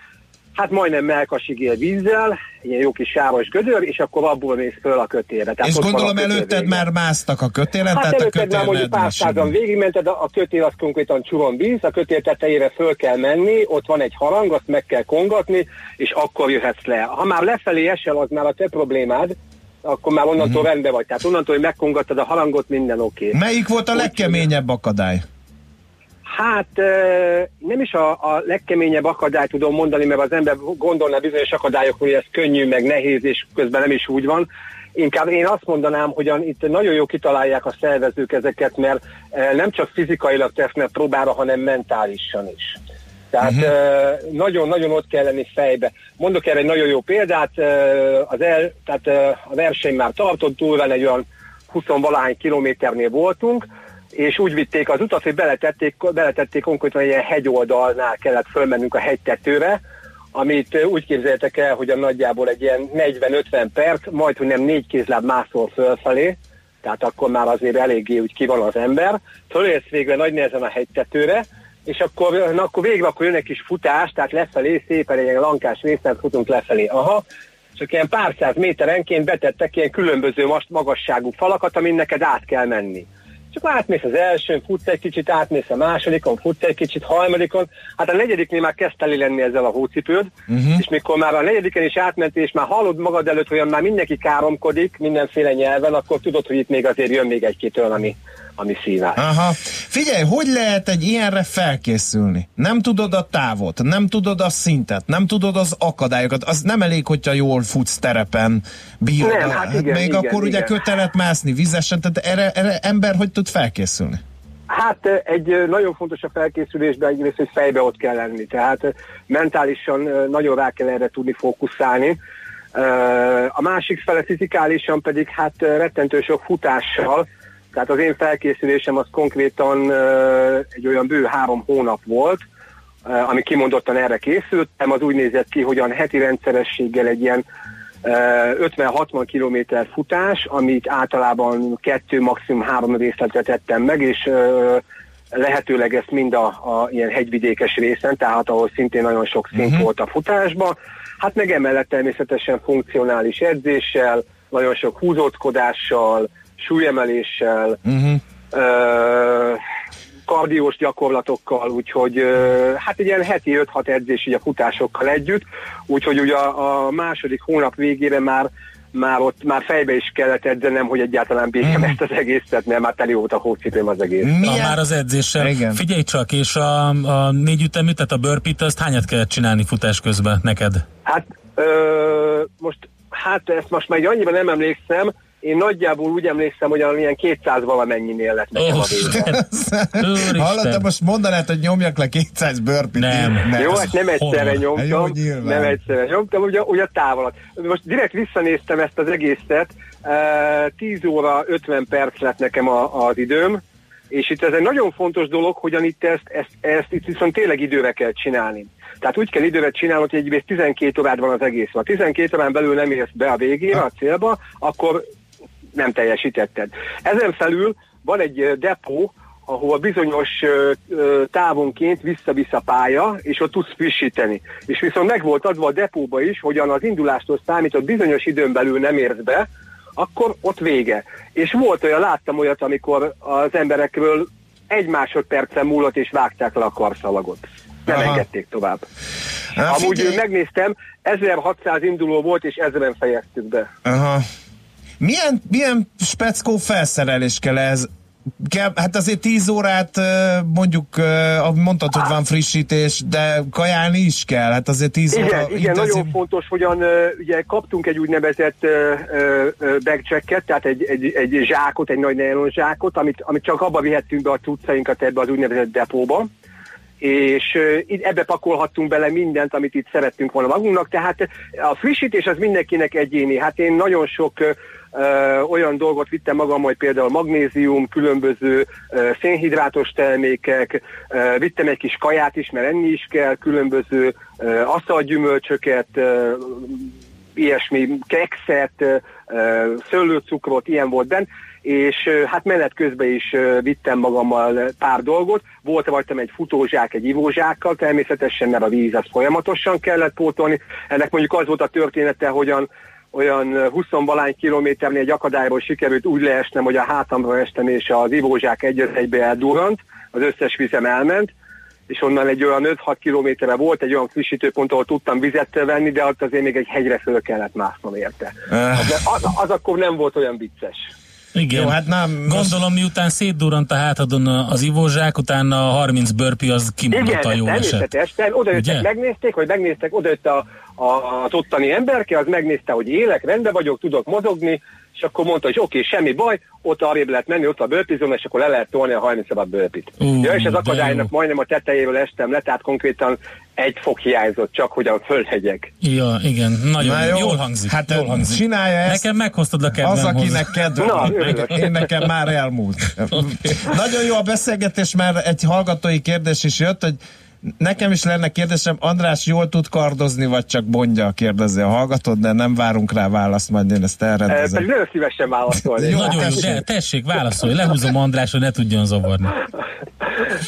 hát majdnem melkasig él vízzel, ilyen jó kis sávos gödör, és akkor abból mész föl a kötélre. Tehát és gondolom előtted vége. már másztak a kötélen, hát tehát előtted a már mondjuk pár százan végigmented, a kötél az konkrétan csuron víz, a kötél tetejére föl kell menni, ott van egy harang, azt meg kell kongatni, és akkor jöhetsz le. Ha már lefelé esel, az már a te problémád, akkor már onnantól uh-huh. rendben vagy. Tehát onnantól, hogy megkongattad a harangot, minden oké. Okay. Melyik volt a legkeményebb akadály? Hát nem is a, a legkeményebb akadály tudom mondani, mert az ember gondolna bizonyos akadályok, hogy ez könnyű, meg nehéz, és közben nem is úgy van. Inkább én azt mondanám, hogy itt nagyon jó kitalálják a szervezők ezeket, mert nem csak fizikailag tesznek próbára, hanem mentálisan is. Tehát uh-huh. nagyon-nagyon ott kell lenni fejbe. Mondok erre egy nagyon jó példát, az el, tehát a verseny már tartott, túl egy olyan 20-valahány kilométernél voltunk, és úgy vitték az utat, hogy beletették, beletették konkrétan ilyen hegyoldalnál kellett fölmennünk a hegytetőre, amit úgy képzeltek el, hogy a nagyjából egy ilyen 40-50 perc, majd hogy nem négy kézláb mászol fölfelé, tehát akkor már azért eléggé úgy ki van az ember, fölérsz végre nagy nehezen a hegytetőre, és akkor, na, akkor végre akkor jön egy kis futás, tehát lefelé szépen egy ilyen lankás részen futunk lefelé. Aha, csak ilyen pár száz méterenként betettek ilyen különböző magasságú falakat, amin neked át kell menni csak átmész az elsőn, futsz egy kicsit, átmész a másodikon, futsz egy kicsit, harmadikon, hát a negyediknél már kezd teli lenni ezzel a hócipőd, uh-huh. és mikor már a negyediken is átmentél, és már hallod magad előtt, hogy már mindenki káromkodik mindenféle nyelven, akkor tudod, hogy itt még azért jön még egy-két olyan, ami, ami szívás. Aha. Figyelj, hogy lehet egy ilyenre felkészülni? Nem tudod a távot, nem tudod a szintet, nem tudod az akadályokat. Az nem elég, hogyha jól futsz terepen, bírod. Nem, hát igen, Még igen, akkor igen. ugye kötelet mászni vizesen, tehát erre, erre ember hogy tud felkészülni? Hát egy nagyon fontos a felkészülésben egyrészt, hogy fejbe ott kell lenni, tehát mentálisan nagyon rá kell erre tudni fókuszálni. A másik fele fizikálisan pedig hát rettentő sok futással, tehát az én felkészülésem az konkrétan egy olyan bő három hónap volt, ami kimondottan erre készültem, az úgy nézett ki, hogy a heti rendszerességgel egy ilyen 50-60 kilométer futás, amit általában kettő, maximum három részletre tettem meg, és lehetőleg ezt mind a, a ilyen hegyvidékes részen, tehát ahol szintén nagyon sok szint uh-huh. volt a futásban. Hát meg emellett természetesen funkcionális edzéssel, nagyon sok húzódkodással, súlyemeléssel, uh-huh. ö, kardiós gyakorlatokkal, úgyhogy ö, hát egy ilyen heti 5-6 edzés így a futásokkal együtt, úgyhogy ugye a, a második hónap végére már már ott már fejbe is kellett edzenem, hogy egyáltalán bírjam mm. ezt az egészet, mert már teli volt a hócipőm az egész. Milyen? Ah, már az edzéssel. Igen. Figyelj csak, és a, a négy ütemű, tehát a burpee azt hányat kellett csinálni futás közben neked? Hát ö, most, hát ezt most már annyiban nem emlékszem, én nagyjából úgy emlékszem, hogy ilyen 200 valamennyinél lett nekem oh, a vége. Hallottam, most mondanád, hogy nyomjak le 200 burpee Nem. nem. Jó, hát nem egyszerre nyomtam. Jó, nem egyszerre nyomtam, ugye, ugye távolat. Most direkt visszanéztem ezt az egészet, 10 óra 50 perc lett nekem a, az időm, és itt ez egy nagyon fontos dolog, hogy itt ezt, ezt, ezt itt viszont tényleg időre kell csinálni. Tehát úgy kell időre csinálni, hogy egy 12 órád van az egész. Ha 12 órán belül nem érsz be a végére, a célba, akkor nem teljesítetted. Ezen felül van egy depó, ahol bizonyos távonként vissza-vissza pálya, és ott tudsz frissíteni. És viszont meg volt adva a depóba is, hogyan az indulástól számított bizonyos időn belül nem érsz be, akkor ott vége. És volt olyan, láttam olyat, amikor az emberekről egy másodpercen múlott, és vágták le a karszalagot. Nem Aha. engedték tovább. Na, Amúgy figyelj. megnéztem, 1600 induló volt, és ezeren fejeztük be. Aha. Milyen, milyen speckó felszerelés kell ez? Kell, hát azért 10 órát mondjuk, ahogy mondtad, hogy van frissítés, de kajálni is kell. Hát azért 10 óra Igen, igen, nagyon fontos, hogyan ugye kaptunk egy úgynevezett backjacket, tehát egy, egy, egy zsákot, egy nagy nylon zsákot, amit, amit csak abba vihettünk be a cuccainkat ebbe az úgynevezett depóba és ebbe pakolhattunk bele mindent, amit itt szerettünk volna magunknak, tehát a frissítés az mindenkinek egyéni. Hát én nagyon sok ö, olyan dolgot vittem magam, hogy például magnézium, különböző ö, szénhidrátos termékek, ö, vittem egy kis kaját is, mert enni is kell, különböző ö, asztalgyümölcsöket, ö, ilyesmi kekszet, szőlőcukrot, ilyen volt benne, és hát menet közben is vittem magammal pár dolgot. Volt rajtam egy futózsák, egy ivózsákkal, természetesen, mert a víz az folyamatosan kellett pótolni. Ennek mondjuk az volt a története, hogyan olyan 20 valány kilométernél egy akadályból sikerült úgy leesnem, hogy a hátamra estem, és az ivózsák egy egybe eldurrant, az összes vizem elment, és onnan egy olyan 5-6 kilométerre volt egy olyan frissítőpont, ahol tudtam vizet venni, de ott azért még egy hegyre föl kellett másznom érte. Az, az, az akkor nem volt olyan vicces. Igen. Jó, hát nem, Gondolom, miután szétdurrant a hátadon az ivózsák, utána a 30 burpee az kimondott a jó eset. természetes. Ter- oda jöttek, megnézték, hogy megnéztek, oda jött a, az ottani emberke, az megnézte, hogy élek, rendben vagyok, tudok mozogni, és akkor mondta, hogy oké, semmi baj, ott arrébb lehet menni, ott a bőpizon, és akkor le lehet tolni a 30 szabad bőpit. Ú, ja, és az akadálynak jó. majdnem a tetejéről estem le, tehát konkrétan egy fok hiányzott, csak hogy a fölhegyek. Ja, igen, nagyon Na jó, jól hangzik. hát jól hangzik. csinálja ezt. Nekem meghoztad a kedvem Az, akinek kedve Na. Én nekem már elmúlt. Nagyon jó a beszélgetés, mert egy hallgatói kérdés is jött, hogy nekem is lenne kérdésem, András jól tud kardozni, vagy csak mondja, kérdezi a hallgatót, de nem várunk rá választ, majd én ezt E, elrendezem. pedig nagyon szívesen válaszolni. Jó, Nagyon jó, tessék. de tessék, válaszolj, lehúzom András, hogy ne tudjon zavarni.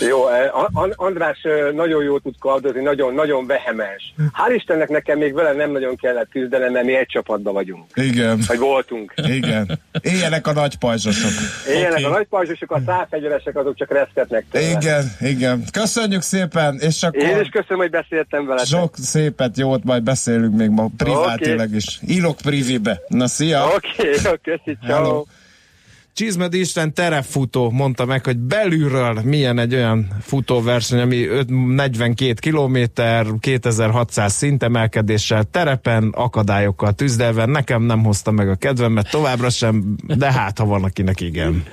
Jó, eh, András eh, nagyon jól tud kardozni, nagyon, nagyon vehemens. Hál' Istennek nekem még vele nem nagyon kellett küzdenem, mert mi egy csapatban vagyunk. Igen, Vagy voltunk. igen. Éljenek a nagy pajzsosok. Éljenek Oké. a nagy pajzsosok, a száfegyeresek azok csak reszketnek tőle. Igen, igen. Köszönjük szépen, és Én is akkor köszönöm, hogy beszéltem vele. sok szépet, jót, majd beszélünk még ma privátilag is. Írok privibe. Na, szia! Oké, okay, köszi, Hello. ciao. Csizmed Isten terepfutó mondta meg, hogy belülről milyen egy olyan futóverseny, ami öt- 42 kilométer, 2600 szintemelkedéssel, terepen, akadályokkal tüzdelve. Nekem nem hozta meg a kedvemet továbbra sem, de hát ha van, akinek igen.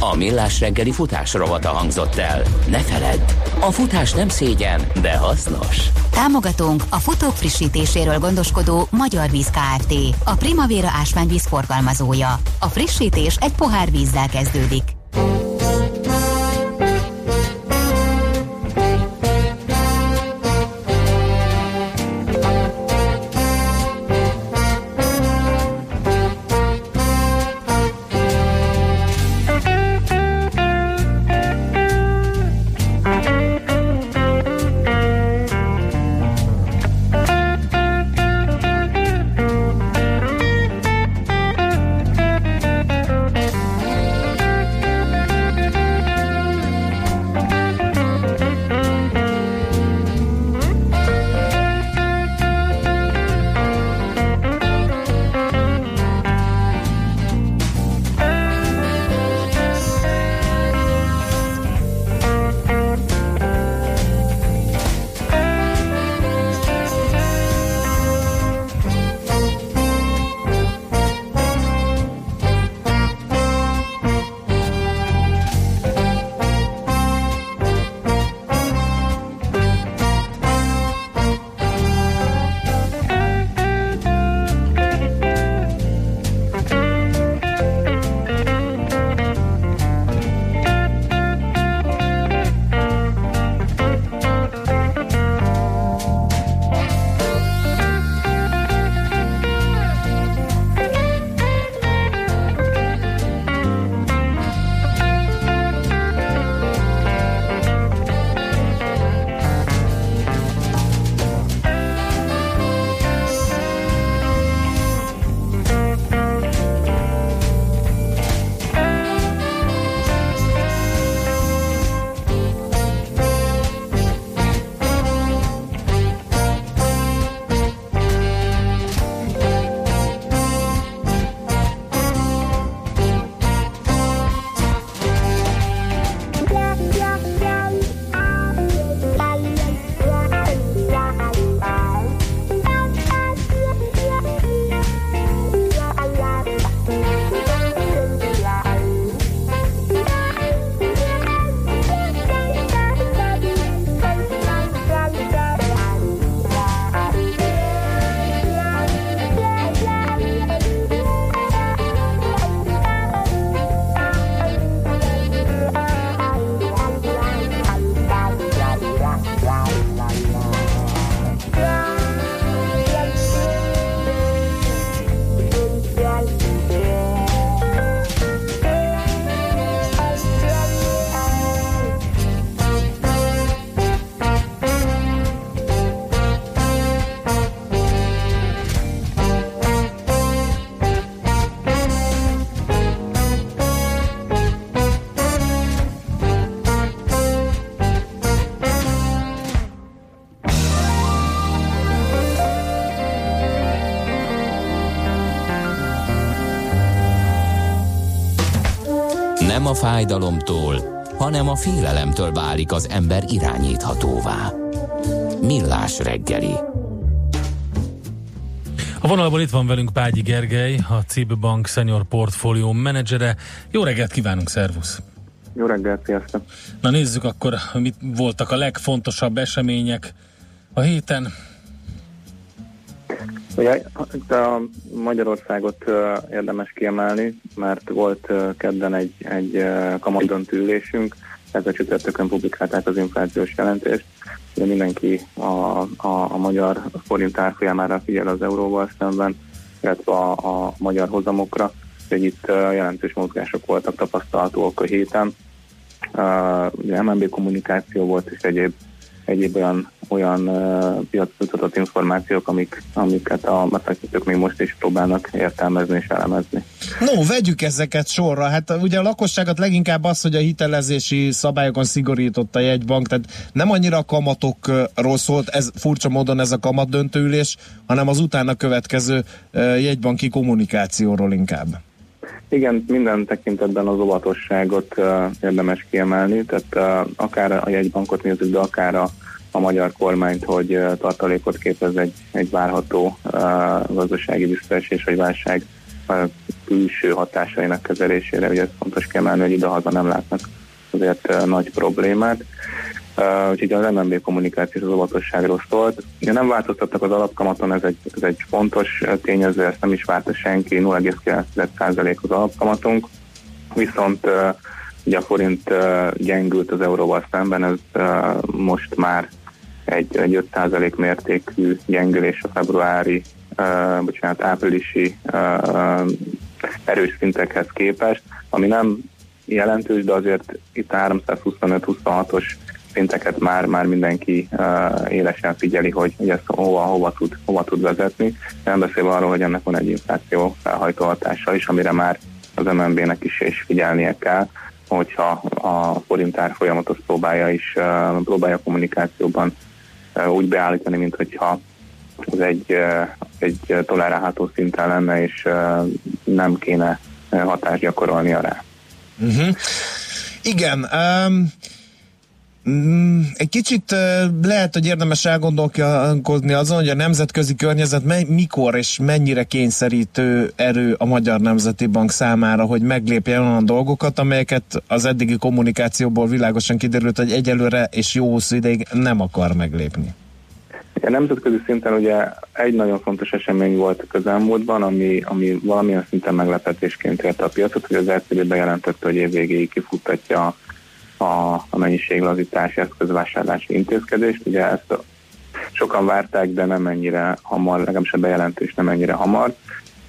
A Millás reggeli futás rovata hangzott el. Ne feledd, a futás nem szégyen, de hasznos. Támogatónk a futók frissítéséről gondoskodó Magyar Víz Kft. A Primavera ásványvíz forgalmazója. A frissítés egy pohár vízzel kezdődik. Fájdalomtól, hanem a félelemtől válik az ember irányíthatóvá. Millás reggeli. A vonalban itt van velünk Págyi Gergely, a CIB Bank Senior Portfolio menedzsere. Jó reggelt kívánunk, szervusz! Jó reggelt, sziasztok! Na nézzük akkor, mit voltak a legfontosabb események a héten. Ugye a Magyarországot érdemes kiemelni, mert volt kedden egy, egy kamadöntő ülésünk, ezzel csütörtökön publikálták az inflációs jelentést. Ugye mindenki a, a, a magyar forint árfolyamára figyel az euróval szemben, illetve a, a magyar hozamokra, hogy itt jelentős mozgások voltak tapasztalhatóak a héten. Uh, MNB kommunikáció volt és egyéb egyéb olyan, olyan piacmutatott információk, amik, amiket a befektetők még most is próbálnak értelmezni és elemezni. No, vegyük ezeket sorra. Hát ugye a lakosságot leginkább az, hogy a hitelezési szabályokon szigorított a jegybank, tehát nem annyira a kamatokról szólt, ez furcsa módon ez a kamat döntőülés, hanem az utána következő jegybanki kommunikációról inkább. Igen, minden tekintetben az óvatosságot uh, érdemes kiemelni, tehát uh, akár a jegybankot nézzük, de akár a, a magyar kormányt, hogy tartalékot képez egy, egy várható gazdasági visszaesés vagy válság külső hatásainak kezelésére. Ugye ez fontos kiemelni, hogy idehaza nem látnak azért nagy problémát. Uh, úgyhogy az MNB kommunikáció az óvatosságról szólt. Ugye nem változtattak az alapkamaton, ez egy, ez egy fontos tényező, ezt nem is várta senki, 0,9% az alapkamatunk, viszont uh, ugye a forint uh, gyengült az euróval szemben, ez most már egy, egy 5% mértékű gyengülés a februári, uh, bocsánat, áprilisi uh, erős szintekhez képest, ami nem jelentős, de azért itt 325-26-os szinteket már, már mindenki uh, élesen figyeli, hogy, hogy ezt hova, hova, tud, hova tud vezetni. Nem beszélve arról, hogy ennek van egy infláció felhajtó hatása is, amire már az MNB-nek is, is figyelnie kell, hogyha a forintár folyamatos próbálja is, uh, próbálja kommunikációban úgy beállítani, mint hogyha az egy, egy tolerálható szinten lenne, és nem kéne hatást gyakorolnia rá. Uh-huh. Igen, um, egy kicsit lehet, hogy érdemes elgondolkodni azon, hogy a nemzetközi környezet mikor és mennyire kényszerítő erő a Magyar Nemzeti Bank számára, hogy meglépjen olyan dolgokat, amelyeket az eddigi kommunikációból világosan kiderült, hogy egyelőre és jó hosszú ideig nem akar meglépni. A nemzetközi szinten ugye egy nagyon fontos esemény volt a közelmúltban, ami, ami valamilyen szinten meglepetésként érte a piacot, hogy az LCB bejelentette, hogy évvégéig kifuttatja a, a mennyiséglazítási eszközvásárlási intézkedést. Ugye ezt sokan várták, de nem ennyire hamar, legalábbis a bejelentés nem ennyire hamar,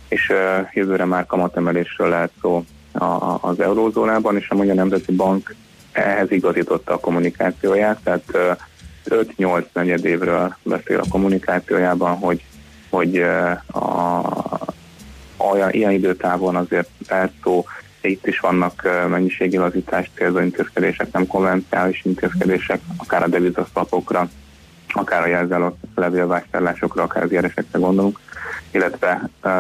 és uh, jövőre már kamatemelésről lehet szó a, a, az eurózónában, és a Magyar Nemzeti Bank ehhez igazította a kommunikációját, tehát uh, 5-8 negyed évről beszél a kommunikációjában, hogy, hogy uh, a, olyan, ilyen időtávon azért lehet szó itt is vannak mennyiségi lazítást célzó intézkedések, nem konvenciális intézkedések, akár a devizaszlapokra, akár a jelzálók levélvásárlásokra, akár az éresekre gondolunk, illetve uh,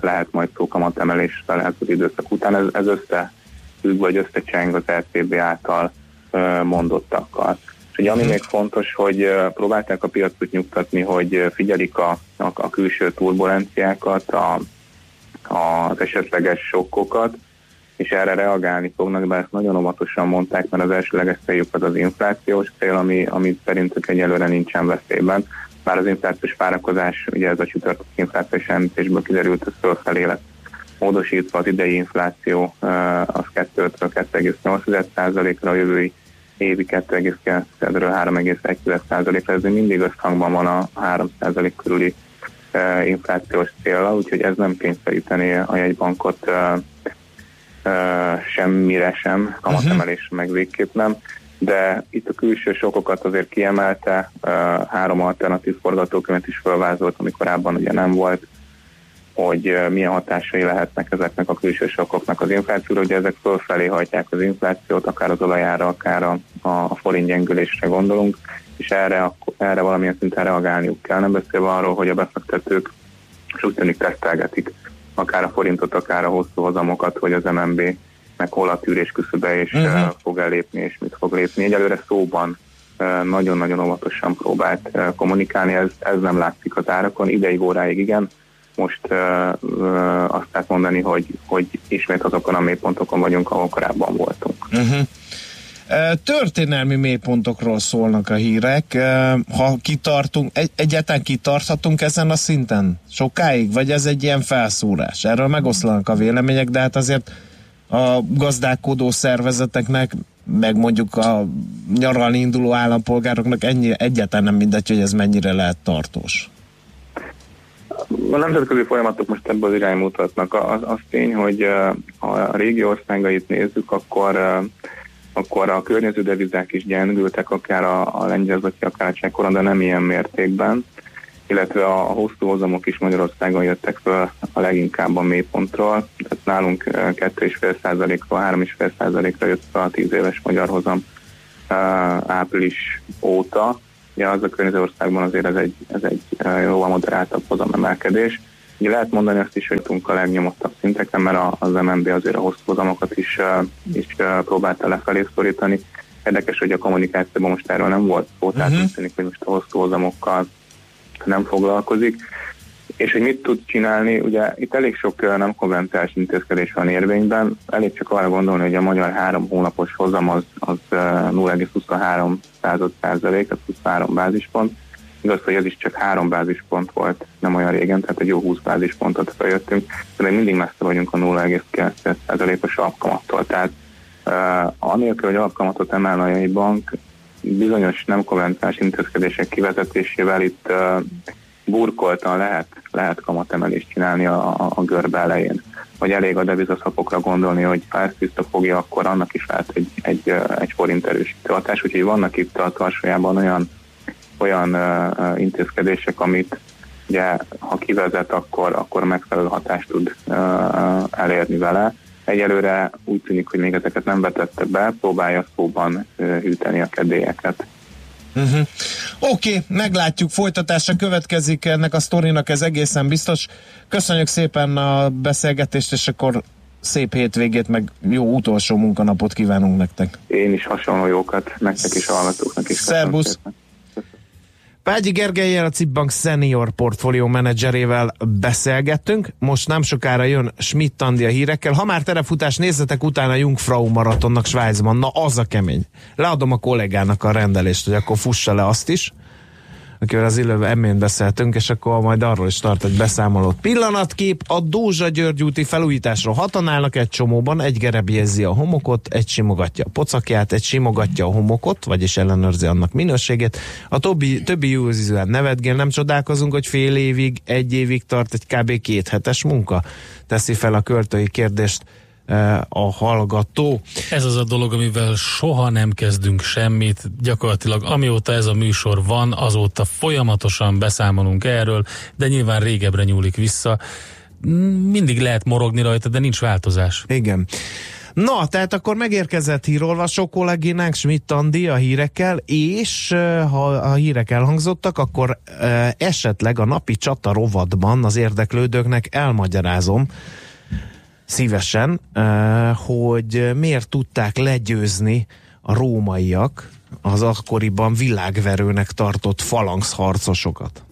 lehet majd szó emelésre lehet az időszak után. Ez, ez összefügg, vagy összecseng az LCB által uh, mondottakkal. És ugye ami uh-huh. még fontos, hogy uh, próbálták a piacot nyugtatni, hogy figyelik a, a, a külső turbulenciákat, a, a, az esetleges sokkokat, és erre reagálni fognak, de ezt nagyon óvatosan mondták, mert az elsőleges céljuk az az inflációs cél, ami, ami szerintük egyelőre nincsen veszélyben. Már az inflációs várakozás, ugye ez a csütörtök inflációs jelentésből kiderült, hogy fölfelé lett módosítva az idei infláció az 2-2,8%-ra, a jövői évi 2,9-ről 3,1%-ra, ez mindig összhangban van a 3% körüli inflációs célra, úgyhogy ez nem kényszeríteni a jegybankot semmire sem, kamatemelés uh-huh. meg végképp nem, de itt a külső sokokat azért kiemelte, három alternatív forgatókönyvet is felvázolt, ami korábban ugye nem volt, hogy milyen hatásai lehetnek ezeknek a külső sokoknak az inflációra, ugye ezek fölfelé hajtják az inflációt, akár az olajára, akár a, a forint gyengülésre gondolunk, és erre, erre valamilyen szinten reagálniuk kell, nem beszélve arról, hogy a befektetők és úgy tűnik tesztelgetik akár a forintot, akár a hosszú hozamokat, hogy az MNB meg hol a tűrés küszöbe, és uh-huh. fog elépni, és mit fog lépni. Egyelőre szóban uh, nagyon-nagyon óvatosan próbált uh, kommunikálni, ez, ez nem látszik az árakon, ideig, óráig igen, most uh, uh, azt lehet mondani, hogy, hogy ismét azokon a mélypontokon vagyunk, ahol korábban voltunk. Uh-huh. Történelmi mélypontokról szólnak a hírek. Ha kitartunk, egy, egyáltalán kitarthatunk ezen a szinten sokáig, vagy ez egy ilyen felszúrás? Erről megoszlanak a vélemények, de hát azért a gazdálkodó szervezeteknek, meg mondjuk a nyaralni induló állampolgároknak ennyi, egyáltalán nem mindegy, hogy ez mennyire lehet tartós. A nemzetközi folyamatok most ebből az irány mutatnak. Az, az tény, hogy ha a régi országait nézzük, akkor, akkor a környező devizák is gyengültek, akár a, a lengyel vagy akár a csekoron, de nem ilyen mértékben illetve a, a hosszú hozamok is Magyarországon jöttek fel a leginkább a mélypontról. Tehát nálunk uh, 2,5%-ról 3,5%-ra jött fel a 10 éves magyar hozam uh, április óta. Ugye az a környező országban azért ez egy, ez egy uh, jóval moderáltabb hozamemelkedés. Ugye lehet mondani azt is, hogy tudunk a legnyomottabb szinteken, mert az MNB azért a hosszú hozamokat is, is próbálta lefelé szorítani. Érdekes, hogy a kommunikációban most erről nem volt szó, tehát úgy tűnik, hogy most a hosszú hozamokkal nem foglalkozik. És hogy mit tud csinálni, ugye itt elég sok nem konventális intézkedés van érvényben, elég csak arra gondolni, hogy a magyar három hónapos hozam az, az uh, 0,23 század százalék, az 23 bázispont. Igaz, hogy ez is csak három bázispont volt nem olyan régen, tehát egy jó 20 bázispontot feljöttünk, de még mindig messze vagyunk a 0,9 százalékos alapkamattól. Tehát uh, anélkül, hogy alapkamatot emelne a jegybank, bizonyos nem konventális intézkedések kivezetésével itt uh, burkoltan lehet, lehet kamatemelést csinálni a, a, a görbe elején. Vagy elég a devizaszapokra gondolni, hogy ha ezt visszafogja, akkor annak is lehet egy, egy, egy forint erősítő hatás. Úgyhogy vannak itt a tarsajában olyan, olyan intézkedések, amit ugye, ha kivezet, akkor, akkor megfelelő hatást tud elérni vele. Egyelőre úgy tűnik, hogy még ezeket nem vetette be, próbálja szóban hűteni a kedélyeket. Uh-huh. Oké, okay, meglátjuk, folytatása következik ennek a sztorinak, ez egészen biztos. Köszönjük szépen a beszélgetést, és akkor szép hétvégét, meg jó utolsó munkanapot kívánunk nektek. Én is hasonló jókat, nektek is, hallgatóknak is. Szerbusz. szépen. Págyi Gergelyel, a Cipbank senior portfólió menedzserével beszélgettünk. Most nem sokára jön Schmidt Andi a hírekkel. Ha már terefutás, nézzetek utána a Jungfrau maratonnak Svájcban. Na, az a kemény. Leadom a kollégának a rendelést, hogy akkor fussa le azt is akivel az illőben emén beszéltünk, és akkor majd arról is tart egy beszámolót. Pillanatkép a Dózsa György úti felújításról hatan állnak egy csomóban, egy gerebjezi a homokot, egy simogatja a pocakját, egy simogatja a homokot, vagyis ellenőrzi annak minőségét. A többi, többi user nevetgél, nem csodálkozunk, hogy fél évig, egy évig tart egy kb. két hetes munka. Teszi fel a költői kérdést a hallgató. Ez az a dolog, amivel soha nem kezdünk semmit. Gyakorlatilag amióta ez a műsor van, azóta folyamatosan beszámolunk erről, de nyilván régebbre nyúlik vissza. Mindig lehet morogni rajta, de nincs változás. Igen. Na, tehát akkor megérkezett hírolvasó kollégénánk Schmidt Andi a hírekkel, és ha a hírek elhangzottak, akkor esetleg a napi csata rovatban az érdeklődőknek elmagyarázom szívesen, hogy miért tudták legyőzni a rómaiak az akkoriban világverőnek tartott falangszharcosokat.